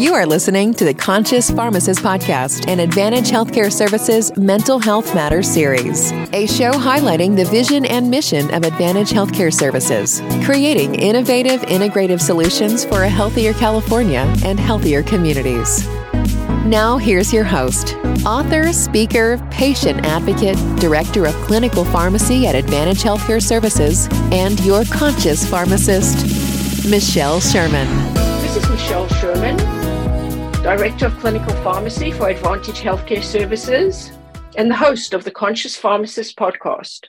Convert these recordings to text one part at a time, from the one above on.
You are listening to the Conscious Pharmacist Podcast and Advantage Healthcare Services Mental Health Matters series, a show highlighting the vision and mission of Advantage Healthcare Services, creating innovative, integrative solutions for a healthier California and healthier communities. Now, here's your host, author, speaker, patient advocate, director of clinical pharmacy at Advantage Healthcare Services, and your conscious pharmacist, Michelle Sherman. This is Michelle Sherman Director of Clinical Pharmacy for Advantage Healthcare Services, and the host of the Conscious Pharmacist podcast.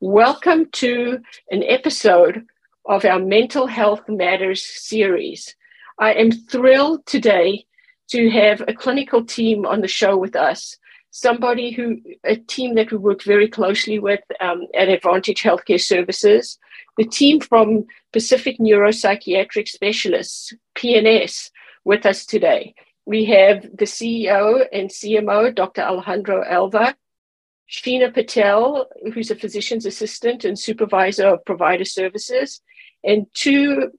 Welcome to an episode of our Mental Health Matters series. I am thrilled today to have a clinical team on the show with us. Somebody who, a team that we work very closely with um, at Advantage Healthcare Services, the team from Pacific Neuropsychiatric Specialists, PNS, with us today. We have the CEO and CMO, Dr. Alejandro Alva, Sheena Patel, who's a physician's assistant and supervisor of provider services, and two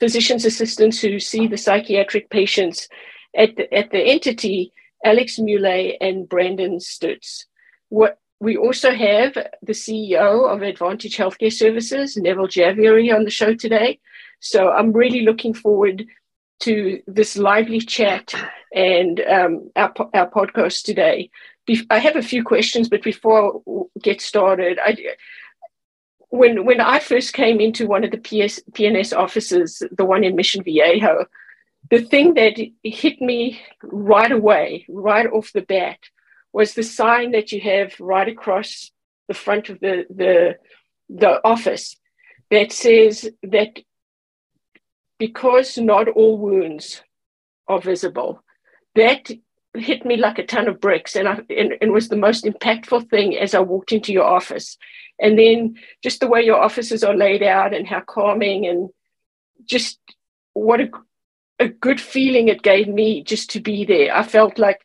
physician's assistants who see the psychiatric patients at the, at the entity, Alex Muley and Brandon Stutz. What we also have the CEO of Advantage Healthcare Services, Neville Javieri, on the show today. So I'm really looking forward to this lively chat and um, our, our podcast today. I have a few questions, but before I get started, I, when when I first came into one of the PS, PNS offices, the one in Mission Viejo, the thing that hit me right away, right off the bat, was the sign that you have right across the front of the the, the office that says that because not all wounds are visible. That hit me like a ton of bricks and, I, and, and was the most impactful thing as I walked into your office. And then just the way your offices are laid out and how calming and just what a, a good feeling it gave me just to be there. I felt like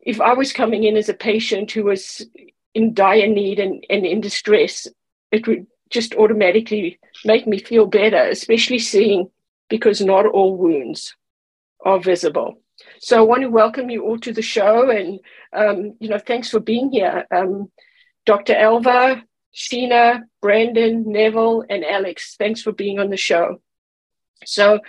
if I was coming in as a patient who was in dire need and, and in distress, it would just automatically make me feel better, especially seeing because not all wounds are visible. So I want to welcome you all to the show, and um, you know, thanks for being here, um, Dr. Elva, Sheena, Brandon, Neville, and Alex. Thanks for being on the show. So,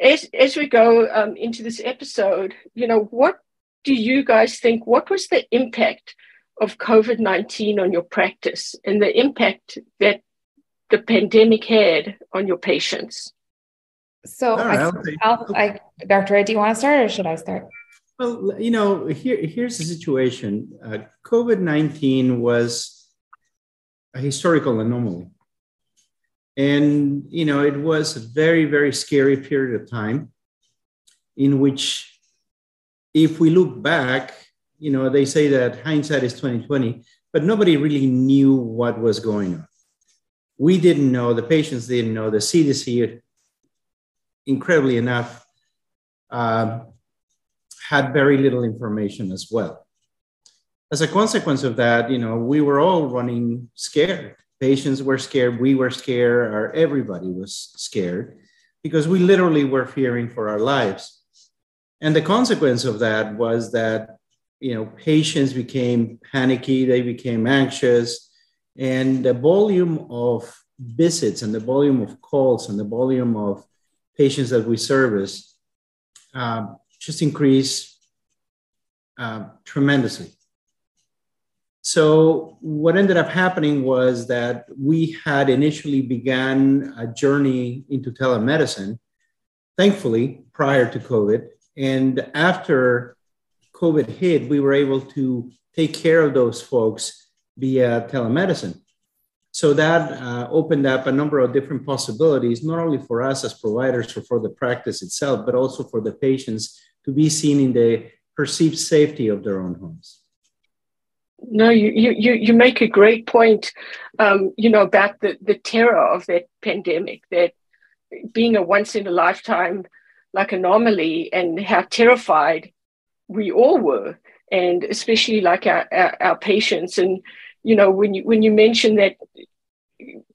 as as we go um, into this episode, you know, what do you guys think? What was the impact of COVID nineteen on your practice, and the impact that the pandemic had on your patients? So, I, I'll, I, Dr. do you want to start or should I start? Well, you know, here, here's the situation. Uh, COVID 19 was a historical anomaly. And, you know, it was a very, very scary period of time in which, if we look back, you know, they say that hindsight is 2020, but nobody really knew what was going on. We didn't know, the patients didn't know, the CDC incredibly enough, uh, had very little information as well. As a consequence of that, you know, we were all running scared. Patients were scared, we were scared, or everybody was scared because we literally were fearing for our lives. And the consequence of that was that, you know, patients became panicky, they became anxious, and the volume of visits and the volume of calls and the volume of patients that we service uh, just increase uh, tremendously. So what ended up happening was that we had initially began a journey into telemedicine, thankfully prior to COVID, and after COVID hit, we were able to take care of those folks via telemedicine. So that uh, opened up a number of different possibilities, not only for us as providers or for the practice itself, but also for the patients to be seen in the perceived safety of their own homes. No, you, you, you make a great point, um, you know, about the, the terror of that pandemic, that being a once in a lifetime like anomaly and how terrified we all were, and especially like our, our, our patients. And you know, when you when you mention that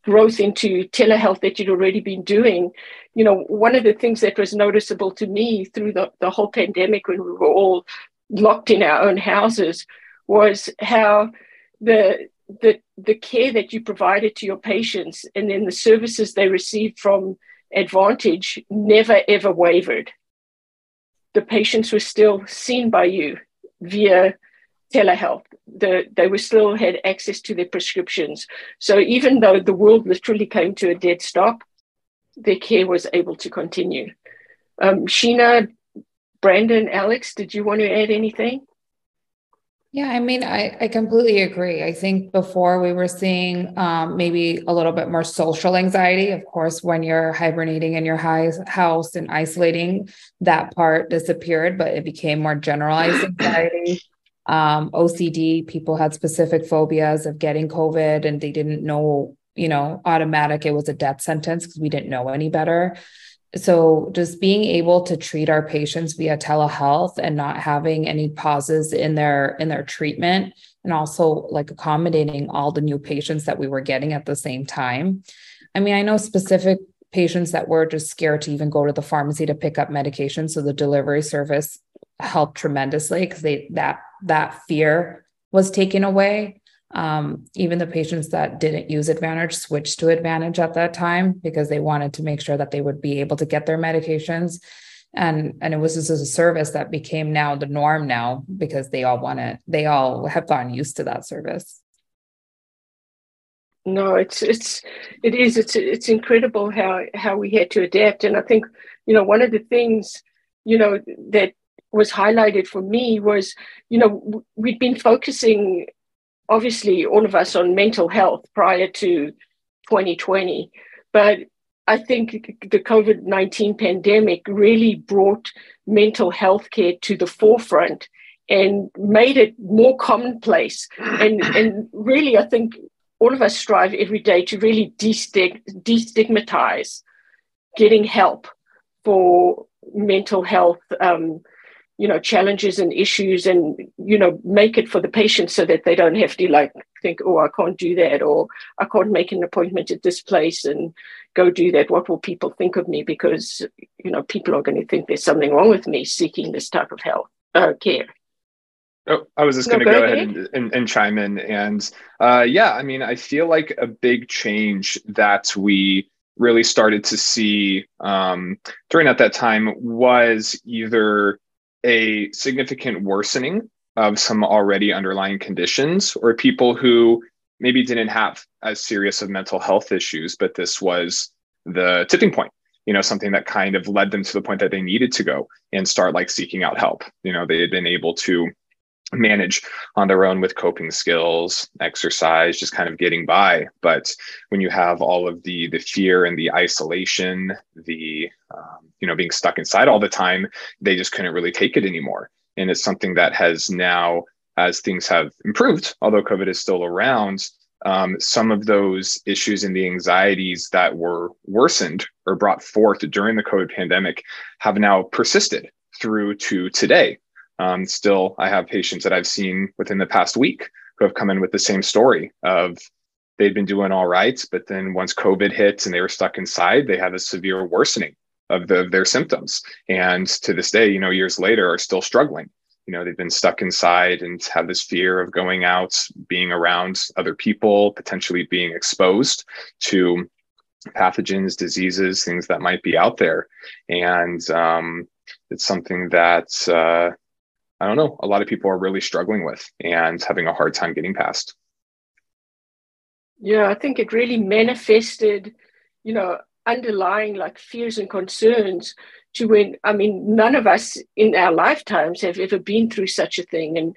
growth into telehealth that you'd already been doing, you know, one of the things that was noticeable to me through the, the whole pandemic when we were all locked in our own houses was how the the the care that you provided to your patients and then the services they received from Advantage never ever wavered. The patients were still seen by you via telehealth. The, they were still had access to their prescriptions. So even though the world literally came to a dead stop, their care was able to continue. Um, Sheena, Brandon, Alex, did you want to add anything? Yeah, I mean, I, I completely agree. I think before we were seeing um, maybe a little bit more social anxiety. Of course, when you're hibernating in your house and isolating, that part disappeared, but it became more generalized anxiety. Um, OCD, people had specific phobias of getting COVID and they didn't know, you know, automatic, it was a death sentence because we didn't know any better. So just being able to treat our patients via telehealth and not having any pauses in their in their treatment and also like accommodating all the new patients that we were getting at the same time. I mean i know specific patients that were just scared to even go to the pharmacy to pick up medication so the delivery service helped tremendously because they that that fear was taken away um, even the patients that didn't use Advantage switched to Advantage at that time because they wanted to make sure that they would be able to get their medications. And, and it was just a service that became now the norm now because they all want it. They all have gotten used to that service. No, it's it's it is it's it's incredible how how we had to adapt. And I think you know one of the things you know that was highlighted for me was you know we'd been focusing obviously all of us on mental health prior to 2020, but I think the COVID 19 pandemic really brought mental health care to the forefront and made it more commonplace. And, and really, I think all of us strive every day to really destigmatize getting help for mental health um, you know challenges and issues and you know make it for the patient so that they don't have to like think oh i can't do that or i can't make an appointment at this place and go do that. What will people think of me? Because you know people are going to think there's something wrong with me seeking this type of help uh, care. Oh, I was just no, going to go, go, ahead, ahead and, and, and, chime in. And uh, yeah, I mean, I feel like a big change that we really started to see um, during at that time was either a significant worsening of some already underlying conditions or people who maybe didn't have as serious of mental health issues, but this was the tipping point, you know, something that kind of led them to the point that they needed to go and start like seeking out help. You know, they had been able to manage on their own with coping skills exercise just kind of getting by. But when you have all of the the fear and the isolation the um, you know being stuck inside all the time they just couldn't really take it anymore. And it's something that has now as things have improved although covid is still around um, some of those issues and the anxieties that were worsened or brought forth during the covid pandemic have now persisted through to today um, still, I have patients that I've seen within the past week who have come in with the same story of they'd been doing all right, but then once COVID hit and they were stuck inside, they have a severe worsening of, the, of their symptoms. And to this day, you know, years later, are still struggling. You know, they've been stuck inside and have this fear of going out, being around other people, potentially being exposed to pathogens, diseases, things that might be out there. And um, it's something that uh, I don't know, a lot of people are really struggling with and having a hard time getting past. Yeah, I think it really manifested, you know, underlying like fears and concerns to when, I mean, none of us in our lifetimes have ever been through such a thing. And,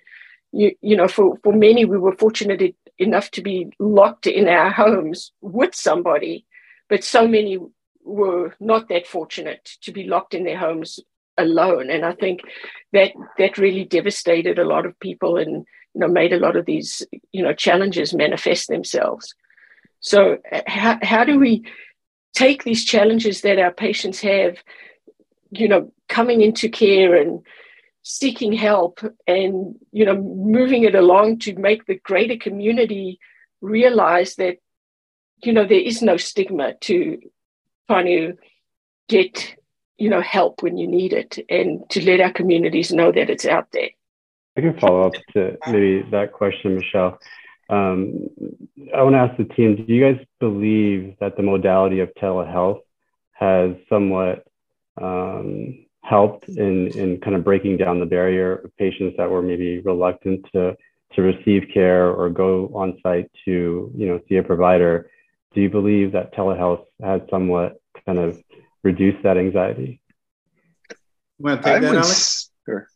you, you know, for, for many, we were fortunate enough to be locked in our homes with somebody, but so many were not that fortunate to be locked in their homes alone. And I think that that really devastated a lot of people and you know made a lot of these you know challenges manifest themselves. So uh, how, how do we take these challenges that our patients have, you know, coming into care and seeking help and you know moving it along to make the greater community realize that you know, there is no stigma to trying to get, you know, help when you need it and to let our communities know that it's out there. I can follow up to maybe that question, Michelle. Um, I want to ask the team do you guys believe that the modality of telehealth has somewhat um, helped in, in kind of breaking down the barrier of patients that were maybe reluctant to, to receive care or go on site to you know see a provider? Do you believe that telehealth has somewhat kind of reduced that anxiety? Want to take that, Alex? Sure.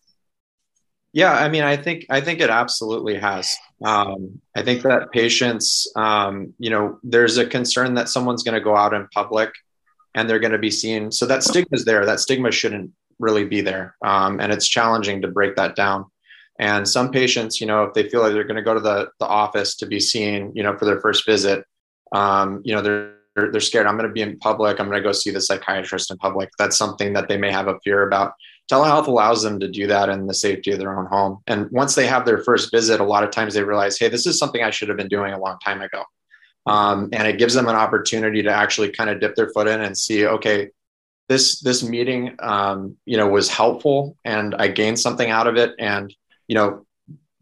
Yeah, I mean, I think I think it absolutely has. Um, I think that patients, um, you know, there's a concern that someone's going to go out in public and they're going to be seen. So that stigma is there. That stigma shouldn't really be there, um, and it's challenging to break that down. And some patients, you know, if they feel like they're going to go to the the office to be seen, you know, for their first visit, um, you know, they're they're scared. I'm going to be in public. I'm going to go see the psychiatrist in public. That's something that they may have a fear about telehealth allows them to do that in the safety of their own home. And once they have their first visit, a lot of times they realize, hey, this is something I should have been doing a long time ago. Um, and it gives them an opportunity to actually kind of dip their foot in and see, okay, this this meeting, um, you know, was helpful, and I gained something out of it. And you know,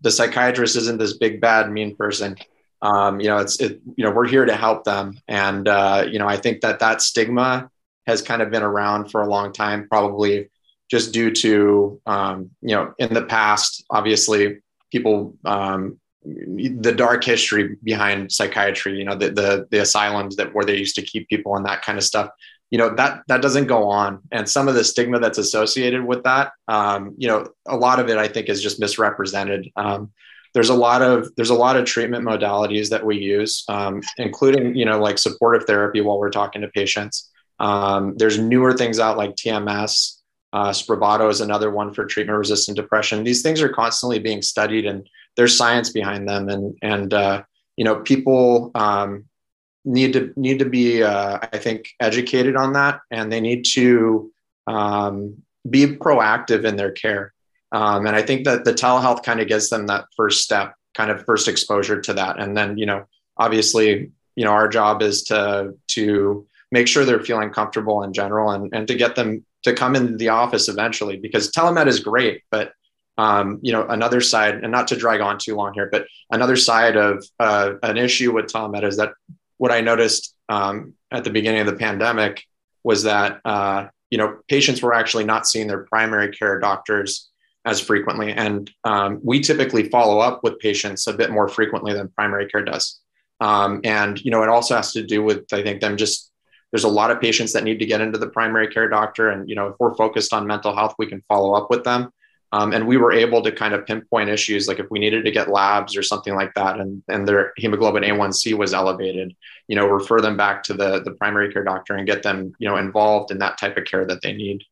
the psychiatrist isn't this big bad mean person. Um, you know, it's it, you know, we're here to help them, and uh, you know, I think that that stigma has kind of been around for a long time, probably just due to um, you know in the past obviously people um, the dark history behind psychiatry you know the, the the asylums that where they used to keep people and that kind of stuff. You know that that doesn't go on. And some of the stigma that's associated with that um, you know a lot of it i think is just misrepresented. Um, there's a lot of there's a lot of treatment modalities that we use um, including you know like supportive therapy while we're talking to patients um, there's newer things out like tms uh, Spravato is another one for treatment resistant depression. These things are constantly being studied and there's science behind them. And, and uh, you know, people um, need to need to be, uh, I think, educated on that and they need to um, be proactive in their care. Um, and I think that the telehealth kind of gives them that first step, kind of first exposure to that. And then, you know, obviously, you know, our job is to, to make sure they're feeling comfortable in general and, and to get them to come into the office eventually because telemed is great but um, you know another side and not to drag on too long here but another side of uh, an issue with telemed is that what i noticed um, at the beginning of the pandemic was that uh, you know patients were actually not seeing their primary care doctors as frequently. And um, we typically follow up with patients a bit more frequently than primary care does. Um, and you know it also has to do with i think them just there's a lot of patients that need to get into the primary care doctor. And you know if we're focused on mental health we can follow up with them. Um, and we were able to kind of pinpoint issues like if we needed to get labs or something like that and, and their hemoglobin a1c was elevated you know refer them back to the, the primary care doctor and get them you know involved in that type of care that they need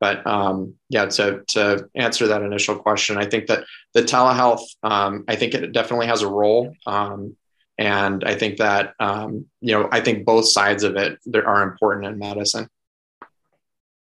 but um, yeah to, to answer that initial question i think that the telehealth um, i think it definitely has a role um, and I think that, um, you know, I think both sides of it are important in medicine.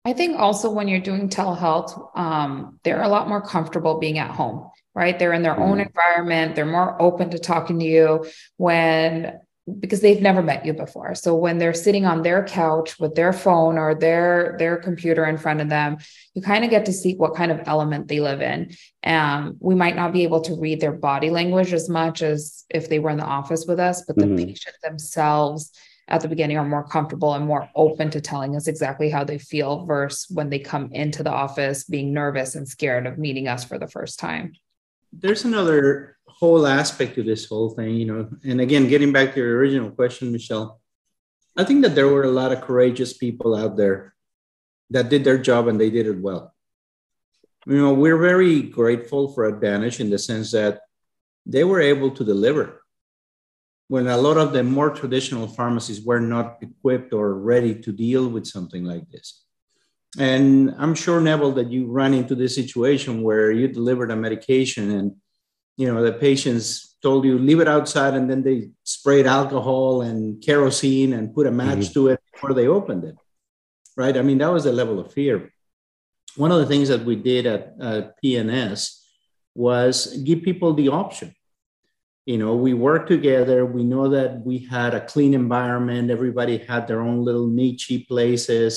I think also when you're doing telehealth, um, they're a lot more comfortable being at home, right? They're in their own mm-hmm. environment. They're more open to talking to you. When because they've never met you before. So when they're sitting on their couch with their phone or their their computer in front of them, you kind of get to see what kind of element they live in. Um, we might not be able to read their body language as much as if they were in the office with us, but the mm-hmm. patient themselves at the beginning are more comfortable and more open to telling us exactly how they feel versus when they come into the office being nervous and scared of meeting us for the first time. There's another whole aspect to this whole thing, you know. And again, getting back to your original question, Michelle, I think that there were a lot of courageous people out there that did their job and they did it well. You know, we're very grateful for Advantage in the sense that they were able to deliver when a lot of the more traditional pharmacies were not equipped or ready to deal with something like this. And I'm sure, Neville, that you ran into this situation where you delivered a medication and you know, the patients told you leave it outside and then they sprayed alcohol and kerosene and put a match mm-hmm. to it before they opened it. Right. I mean, that was the level of fear. One of the things that we did at, at PNS was give people the option. you know we work together we know that we had a clean environment everybody had their own little niche places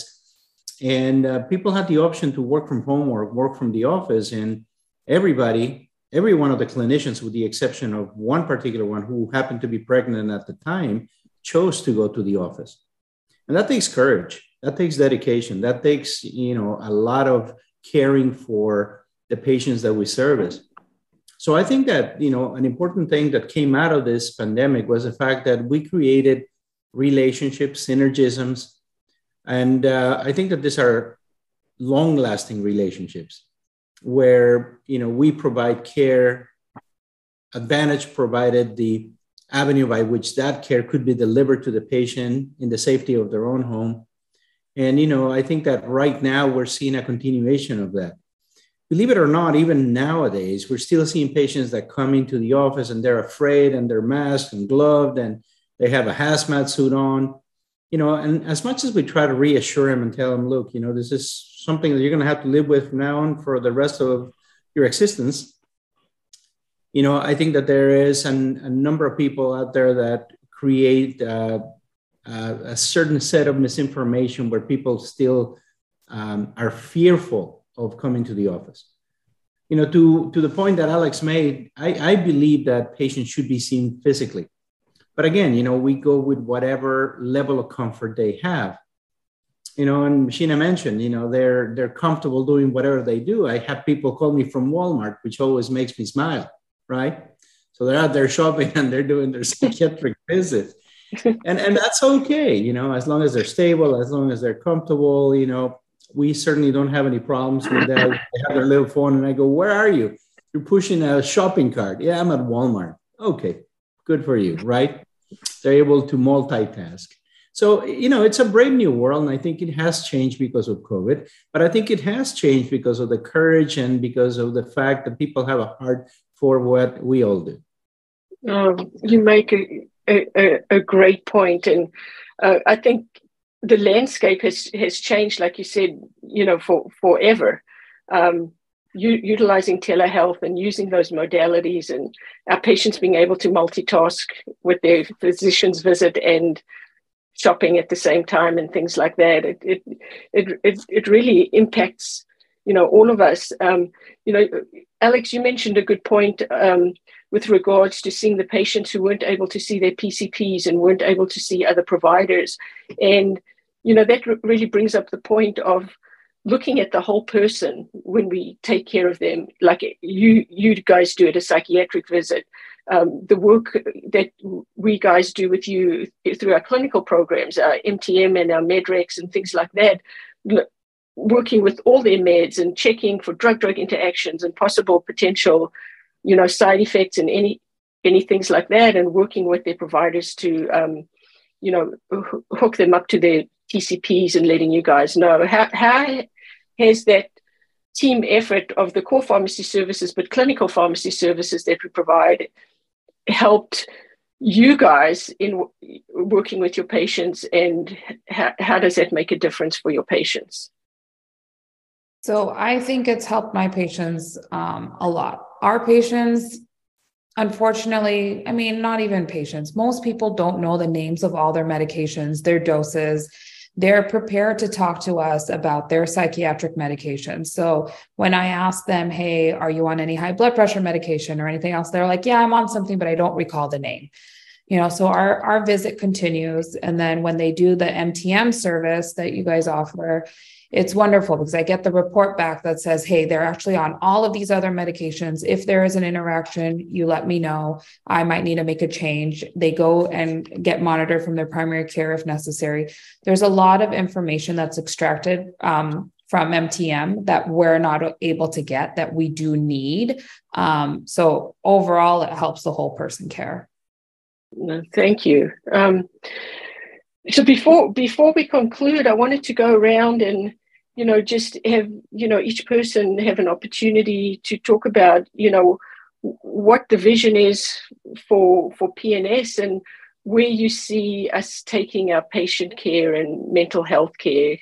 and uh, people had the option to work from home or work from the office and everybody every one of the clinicians with the exception of one particular one who happened to be pregnant at the time chose to go to the office. And that takes courage. That takes dedication. That takes you know a lot of caring for the patients that we service. So I think that you know an important thing that came out of this pandemic was the fact that we created relationships, synergisms, and uh, I think that these are long-lasting relationships where you know we provide care. Advantage provided the avenue by which that care could be delivered to the patient in the safety of their own home. And you know, I think that right now we're seeing a continuation of that believe it or not, even nowadays, we're still seeing patients that come into the office and they're afraid and they're masked and gloved and they have a hazmat suit on. You know, and as much as we try to reassure them and tell them, look, you know, this is something that you're going to have to live with now on for the rest of your existence. You know, I think that there is an, a number of people out there that create uh, uh, a certain set of misinformation where people still um, are fearful of coming to the office. You know, to, to the point that Alex made, I, I believe that patients should be seen physically. But again, you know, we go with whatever level of comfort they have. You know, and Sheena mentioned, you know, they're they're comfortable doing whatever they do. I have people call me from Walmart, which always makes me smile, right? So they're out there shopping and they're doing their psychiatric visit. and and that's okay, you know, as long as they're stable, as long as they're comfortable, you know, we certainly don't have any problems with that. they have their little phone, and I go, "Where are you? You're pushing a shopping cart." Yeah, I'm at Walmart. Okay, good for you, right? They're able to multitask. So, you know, it's a brave new world, and I think it has changed because of COVID, but I think it has changed because of the courage and because of the fact that people have a heart for what we all do. Um, you make a, a, a great point, and uh, I think the landscape has has changed, like you said, you know, for forever. Um, u- utilizing telehealth and using those modalities, and our patients being able to multitask with their physician's visit and shopping at the same time, and things like that. It it it it, it really impacts, you know, all of us. Um, you know, Alex, you mentioned a good point. Um, with regards to seeing the patients who weren't able to see their PCPs and weren't able to see other providers. And, you know, that really brings up the point of looking at the whole person when we take care of them, like you, you guys do at a psychiatric visit. Um, the work that we guys do with you through our clinical programs, our MTM and our MedRex and things like that, working with all their meds and checking for drug-drug interactions and possible potential you know, side effects and any any things like that, and working with their providers to, um, you know, hook them up to their PCPs and letting you guys know. How how has that team effort of the core pharmacy services, but clinical pharmacy services that we provide, helped you guys in working with your patients, and how, how does that make a difference for your patients? So I think it's helped my patients um, a lot. Our patients, unfortunately, I mean, not even patients, most people don't know the names of all their medications, their doses. They're prepared to talk to us about their psychiatric medication. So when I ask them, hey, are you on any high blood pressure medication or anything else? They're like, yeah, I'm on something, but I don't recall the name you know so our our visit continues and then when they do the mtm service that you guys offer it's wonderful because I get the report back that says, hey, they're actually on all of these other medications. If there is an interaction, you let me know. I might need to make a change. They go and get monitored from their primary care if necessary. There's a lot of information that's extracted um, from MTM that we're not able to get that we do need. Um, so overall, it helps the whole person care. Thank you. Um, so before before we conclude, I wanted to go around and you know just have you know each person have an opportunity to talk about you know what the vision is for for PNS and where you see us taking our patient care and mental health care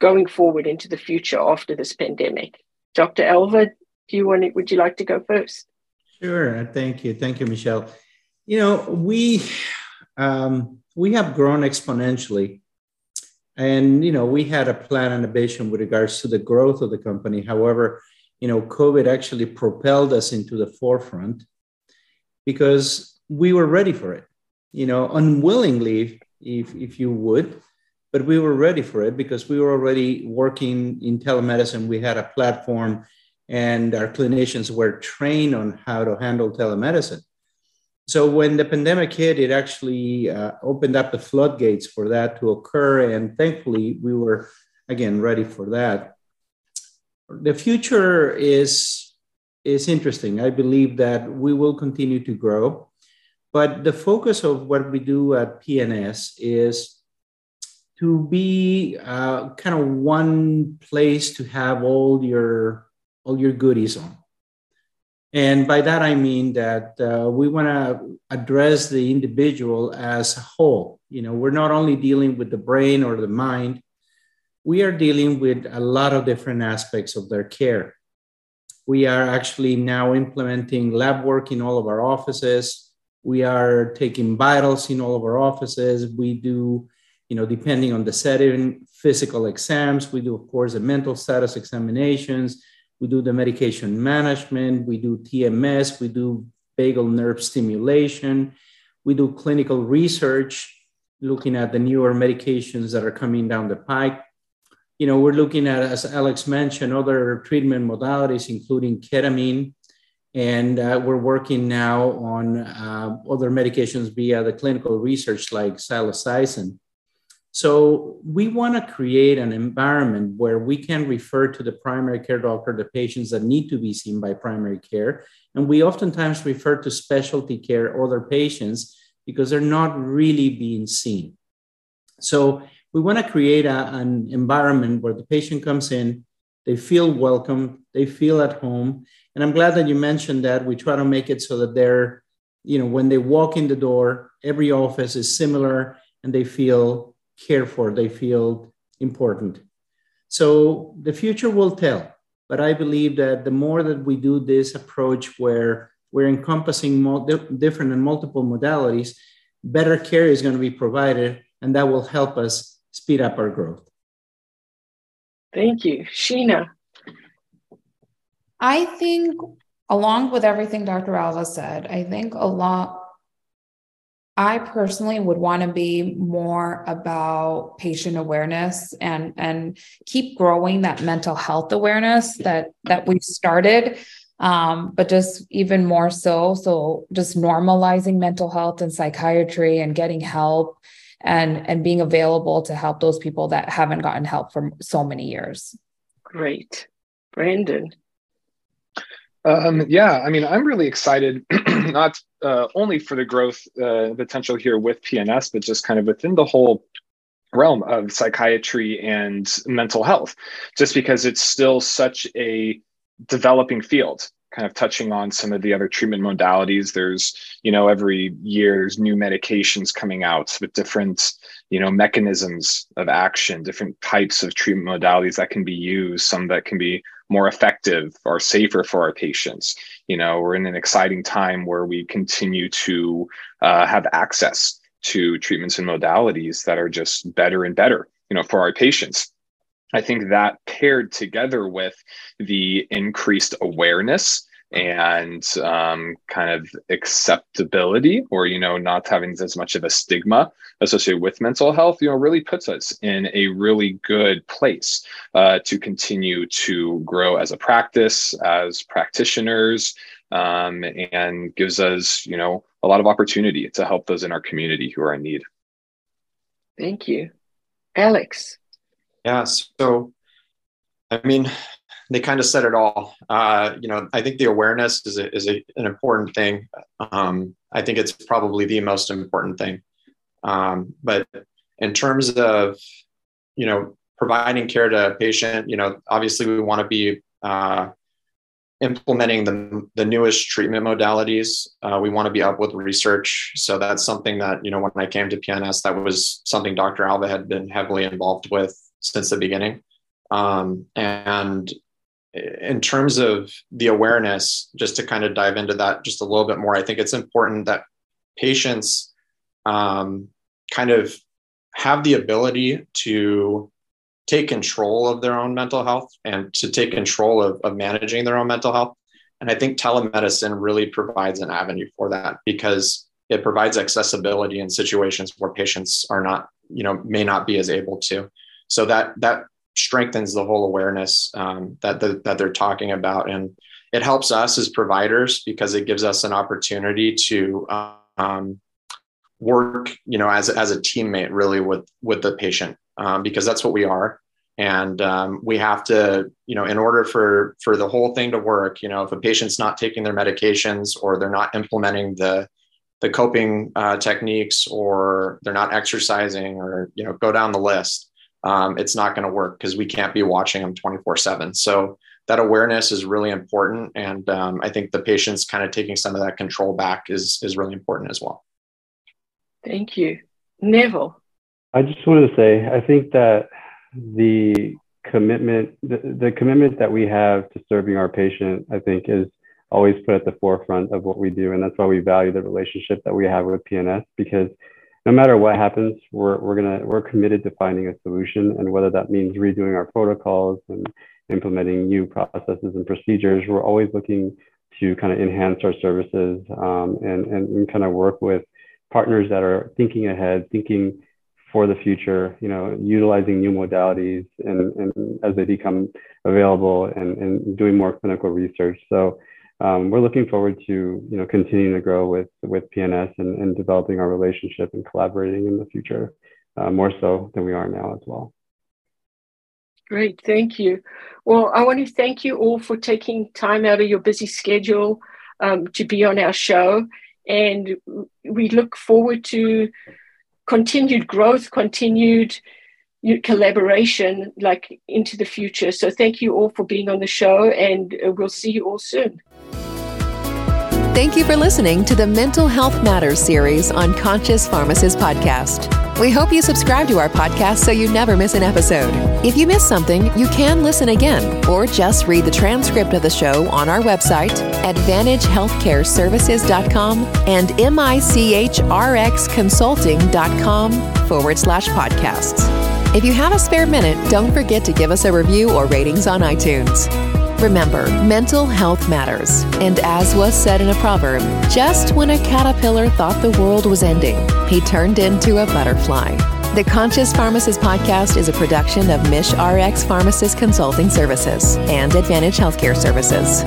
going forward into the future after this pandemic. Dr. Alva, do you want to, would you like to go first? Sure. Thank you. Thank you, Michelle. You know, we um, we have grown exponentially, and you know, we had a plan and a vision with regards to the growth of the company. However, you know, COVID actually propelled us into the forefront because we were ready for it. You know, unwillingly, if if you would, but we were ready for it because we were already working in telemedicine. We had a platform and our clinicians were trained on how to handle telemedicine. So when the pandemic hit, it actually uh, opened up the floodgates for that to occur. And thankfully, we were again ready for that. The future is, is interesting. I believe that we will continue to grow. But the focus of what we do at PNS is to be uh, kind of one place to have all your all your goodies on. And by that, I mean that uh, we want to address the individual as a whole. You know, we're not only dealing with the brain or the mind, we are dealing with a lot of different aspects of their care. We are actually now implementing lab work in all of our offices. We are taking vitals in all of our offices. We do, you know, depending on the setting, physical exams. We do, of course, the mental status examinations we do the medication management, we do TMS, we do vagal nerve stimulation, we do clinical research, looking at the newer medications that are coming down the pike. You know, we're looking at, as Alex mentioned, other treatment modalities, including ketamine. And uh, we're working now on uh, other medications via the clinical research like psilocybin. So we want to create an environment where we can refer to the primary care doctor the patients that need to be seen by primary care. And we oftentimes refer to specialty care other patients because they're not really being seen. So we want to create a, an environment where the patient comes in, they feel welcome, they feel at home. And I'm glad that you mentioned that. We try to make it so that they're, you know, when they walk in the door, every office is similar and they feel cared for, they feel important. So the future will tell. But I believe that the more that we do this approach where we're encompassing different and multiple modalities, better care is going to be provided, and that will help us speed up our growth. Thank you. Sheena. I think, along with everything Dr. Alva said, I think a lot I personally would want to be more about patient awareness and and keep growing that mental health awareness that that we started um, but just even more so so just normalizing mental health and psychiatry and getting help and and being available to help those people that haven't gotten help for so many years. Great. Brandon um, yeah, I mean, I'm really excited, not uh, only for the growth uh, potential here with PNS, but just kind of within the whole realm of psychiatry and mental health, just because it's still such a developing field kind of touching on some of the other treatment modalities. There's you know every year there's new medications coming out with different you know mechanisms of action different types of treatment modalities that can be used some that can be more effective or safer for our patients. You know we're in an exciting time where we continue to uh, have access to treatments and modalities that are just better and better you know for our patients I think that paired together with the increased awareness and um, kind of acceptability or you know not having as much of a stigma associated with mental health you know really puts us in a really good place uh, to continue to grow as a practice as practitioners um, and gives us you know a lot of opportunity to help those in our community who are in need. Thank you. Alex yeah. So, I mean, they kind of said it all. Uh, you know, I think the awareness is a, is a, an important thing. Um, I think it's probably the most important thing. Um, but in terms of, you know, providing care to a patient, you know, obviously we want to be uh, implementing the, the newest treatment modalities. Uh, we want to be up with research. So that's something that, you know, when I came to PNS, that was something Dr. Alva had been heavily involved with since the beginning. Um, and in terms of the awareness, just to kind of dive into that just a little bit more, I think it's important that patients um, kind of have the ability to take control of their own mental health and to take control of, of managing their own mental health. And I think telemedicine really provides an avenue for that because it provides accessibility in situations where patients are not, you know, may not be as able to. So that that strengthens the whole awareness um, that the, that they're talking about, and it helps us as providers because it gives us an opportunity to um, work, you know, as as a teammate really with with the patient um, because that's what we are, and um, we have to, you know, in order for for the whole thing to work, you know, if a patient's not taking their medications or they're not implementing the the coping uh, techniques or they're not exercising or you know go down the list um, it's not going to work because we can't be watching them 24 7 so that awareness is really important and um, i think the patients kind of taking some of that control back is is really important as well. Thank you. Neville. I just wanted to say i think that the commitment the, the commitment that we have to serving our patient i think is always put at the forefront of what we do and that's why we value the relationship that we have with pns because no matter what happens, we're, we're gonna we're committed to finding a solution, and whether that means redoing our protocols and implementing new processes and procedures, we're always looking to kind of enhance our services um, and, and, and kind of work with partners that are thinking ahead, thinking for the future, you know, utilizing new modalities and, and as they become available and, and doing more clinical research. So um, we're looking forward to you know continuing to grow with with PNS and, and developing our relationship and collaborating in the future uh, more so than we are now as well. Great, thank you. Well, I want to thank you all for taking time out of your busy schedule um, to be on our show, and we look forward to continued growth, continued collaboration like into the future. So thank you all for being on the show and we'll see you all soon. Thank you for listening to the Mental Health Matters series on Conscious Pharmacist podcast. We hope you subscribe to our podcast so you never miss an episode. If you miss something, you can listen again or just read the transcript of the show on our website, advantagehealthcareservices.com and michrxconsulting.com forward slash podcasts. If you have a spare minute, don't forget to give us a review or ratings on iTunes. Remember, mental health matters. And as was said in a proverb, just when a caterpillar thought the world was ending, he turned into a butterfly. The Conscious Pharmacist podcast is a production of Mish RX Pharmacist Consulting Services and Advantage Healthcare Services.